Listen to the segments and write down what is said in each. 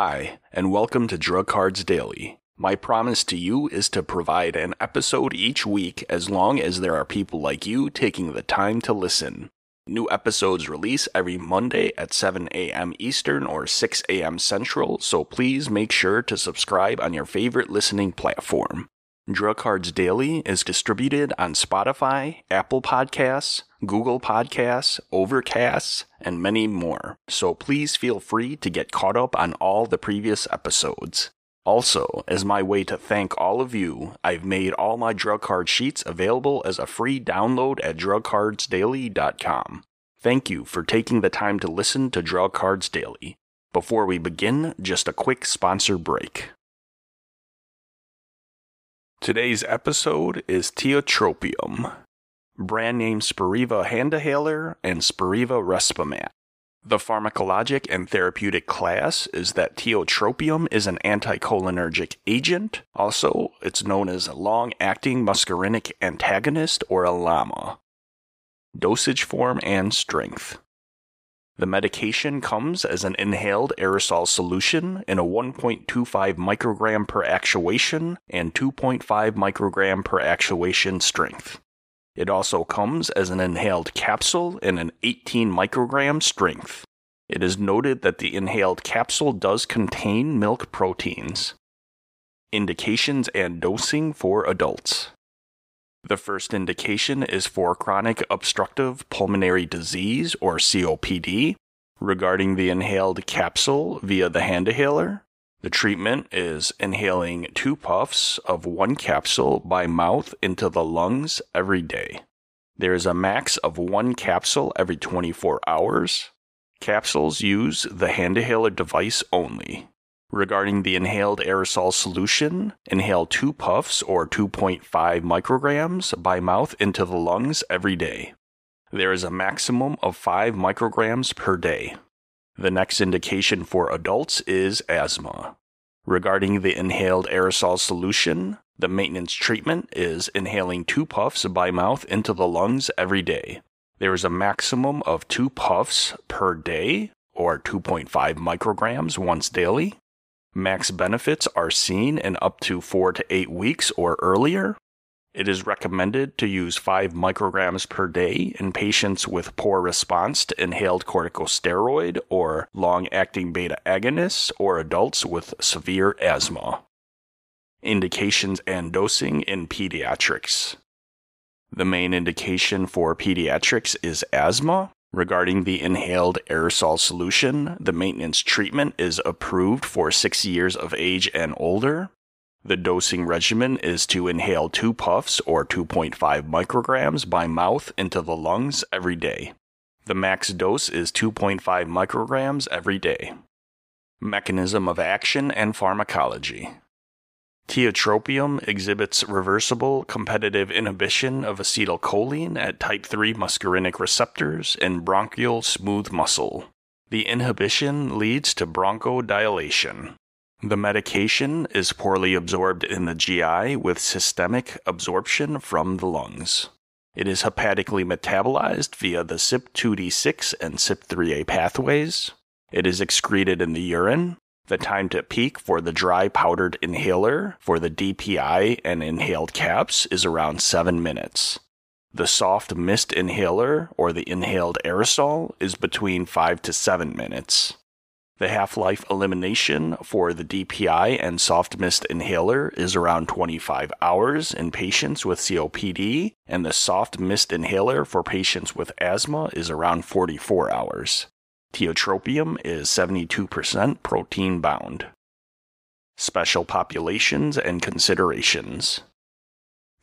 Hi, and welcome to Drug Cards Daily. My promise to you is to provide an episode each week as long as there are people like you taking the time to listen. New episodes release every Monday at 7 a.m. Eastern or 6 a.m. Central, so please make sure to subscribe on your favorite listening platform. Drug Cards Daily is distributed on Spotify, Apple Podcasts, Google Podcasts, Overcasts, and many more, so please feel free to get caught up on all the previous episodes. Also, as my way to thank all of you, I've made all my drug card sheets available as a free download at drugcardsdaily.com. Thank you for taking the time to listen to Drug Cards Daily. Before we begin, just a quick sponsor break. Today's episode is Tiotropium, brand name Spiriva Handihaler and Spiriva Respimat. The pharmacologic and therapeutic class is that tiotropium is an anticholinergic agent. Also, it's known as a long acting muscarinic antagonist or a LAMA. Dosage form and strength. The medication comes as an inhaled aerosol solution in a 1.25 microgram per actuation and 2.5 microgram per actuation strength. It also comes as an inhaled capsule in an 18 microgram strength. It is noted that the inhaled capsule does contain milk proteins. Indications and dosing for adults. The first indication is for chronic obstructive pulmonary disease or COPD. Regarding the inhaled capsule via the Handihaler, the treatment is inhaling two puffs of one capsule by mouth into the lungs every day. There is a max of one capsule every 24 hours. Capsules use the Handihaler device only. Regarding the inhaled aerosol solution, inhale two puffs or 2.5 micrograms by mouth into the lungs every day. There is a maximum of 5 micrograms per day. The next indication for adults is asthma. Regarding the inhaled aerosol solution, the maintenance treatment is inhaling two puffs by mouth into the lungs every day. There is a maximum of two puffs per day, or 2.5 micrograms once daily. Max benefits are seen in up to four to eight weeks or earlier. It is recommended to use 5 micrograms per day in patients with poor response to inhaled corticosteroid or long acting beta agonists or adults with severe asthma. Indications and dosing in pediatrics. The main indication for pediatrics is asthma. Regarding the inhaled aerosol solution, the maintenance treatment is approved for 6 years of age and older. The dosing regimen is to inhale two puffs or 2.5 micrograms by mouth into the lungs every day. The max dose is 2.5 micrograms every day. Mechanism of action and pharmacology. Tiotropium exhibits reversible competitive inhibition of acetylcholine at type 3 muscarinic receptors in bronchial smooth muscle. The inhibition leads to bronchodilation. The medication is poorly absorbed in the GI with systemic absorption from the lungs. It is hepatically metabolized via the CYP2D6 and CYP3A pathways. It is excreted in the urine, the time to peak for the dry powdered inhaler for the DPI and inhaled caps is around 7 minutes. The soft mist inhaler or the inhaled aerosol is between 5 to 7 minutes. The half life elimination for the DPI and soft mist inhaler is around 25 hours in patients with COPD, and the soft mist inhaler for patients with asthma is around 44 hours. Tiotropium is 72% protein bound. Special populations and considerations.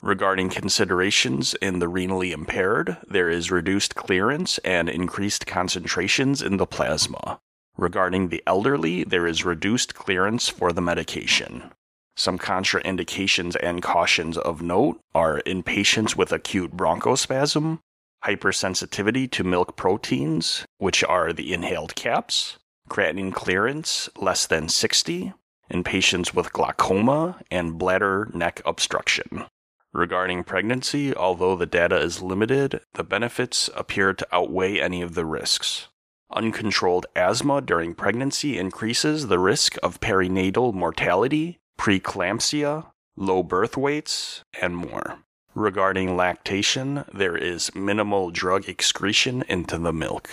Regarding considerations in the renally impaired, there is reduced clearance and increased concentrations in the plasma. Regarding the elderly, there is reduced clearance for the medication. Some contraindications and cautions of note are in patients with acute bronchospasm, hypersensitivity to milk proteins, which are the inhaled caps, creatinine clearance less than 60, in patients with glaucoma and bladder neck obstruction. Regarding pregnancy, although the data is limited, the benefits appear to outweigh any of the risks. Uncontrolled asthma during pregnancy increases the risk of perinatal mortality, preeclampsia, low birth weights, and more. Regarding lactation, there is minimal drug excretion into the milk.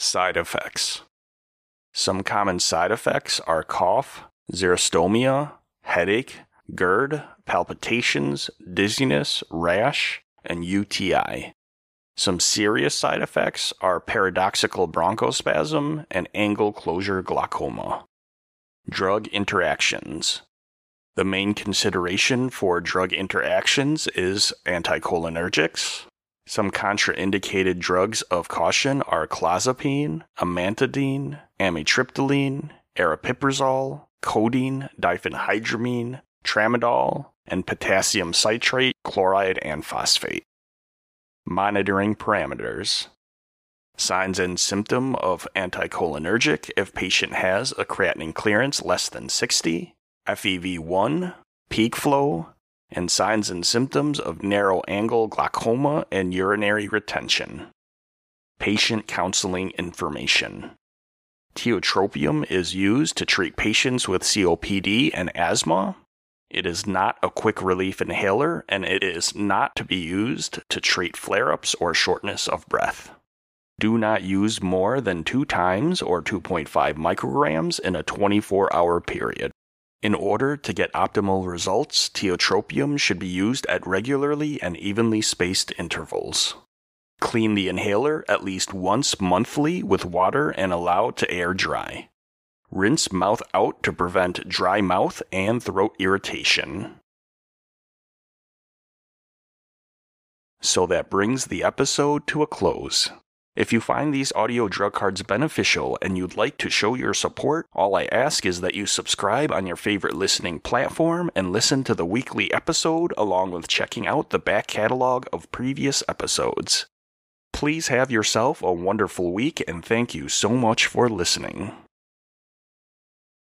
Side effects Some common side effects are cough, xerostomia, headache, GERD, palpitations, dizziness, rash, and UTI. Some serious side effects are paradoxical bronchospasm and angle closure glaucoma. Drug interactions. The main consideration for drug interactions is anticholinergics. Some contraindicated drugs of caution are clozapine, amantadine, amitriptyline, aripiprazole, codeine, diphenhydramine, tramadol, and potassium citrate, chloride, and phosphate. Monitoring parameters. Signs and symptom of anticholinergic if patient has a creatinine clearance less than 60, FEV1, peak flow, and signs and symptoms of narrow angle glaucoma and urinary retention. Patient counseling information. Tiotropium is used to treat patients with COPD and asthma. It is not a quick relief inhaler, and it is not to be used to treat flare ups or shortness of breath. Do not use more than two times or 2.5 micrograms in a 24 hour period. In order to get optimal results, tiotropium should be used at regularly and evenly spaced intervals. Clean the inhaler at least once monthly with water and allow to air dry. Rinse mouth out to prevent dry mouth and throat irritation. So that brings the episode to a close. If you find these audio drug cards beneficial and you'd like to show your support, all I ask is that you subscribe on your favorite listening platform and listen to the weekly episode along with checking out the back catalog of previous episodes. Please have yourself a wonderful week and thank you so much for listening.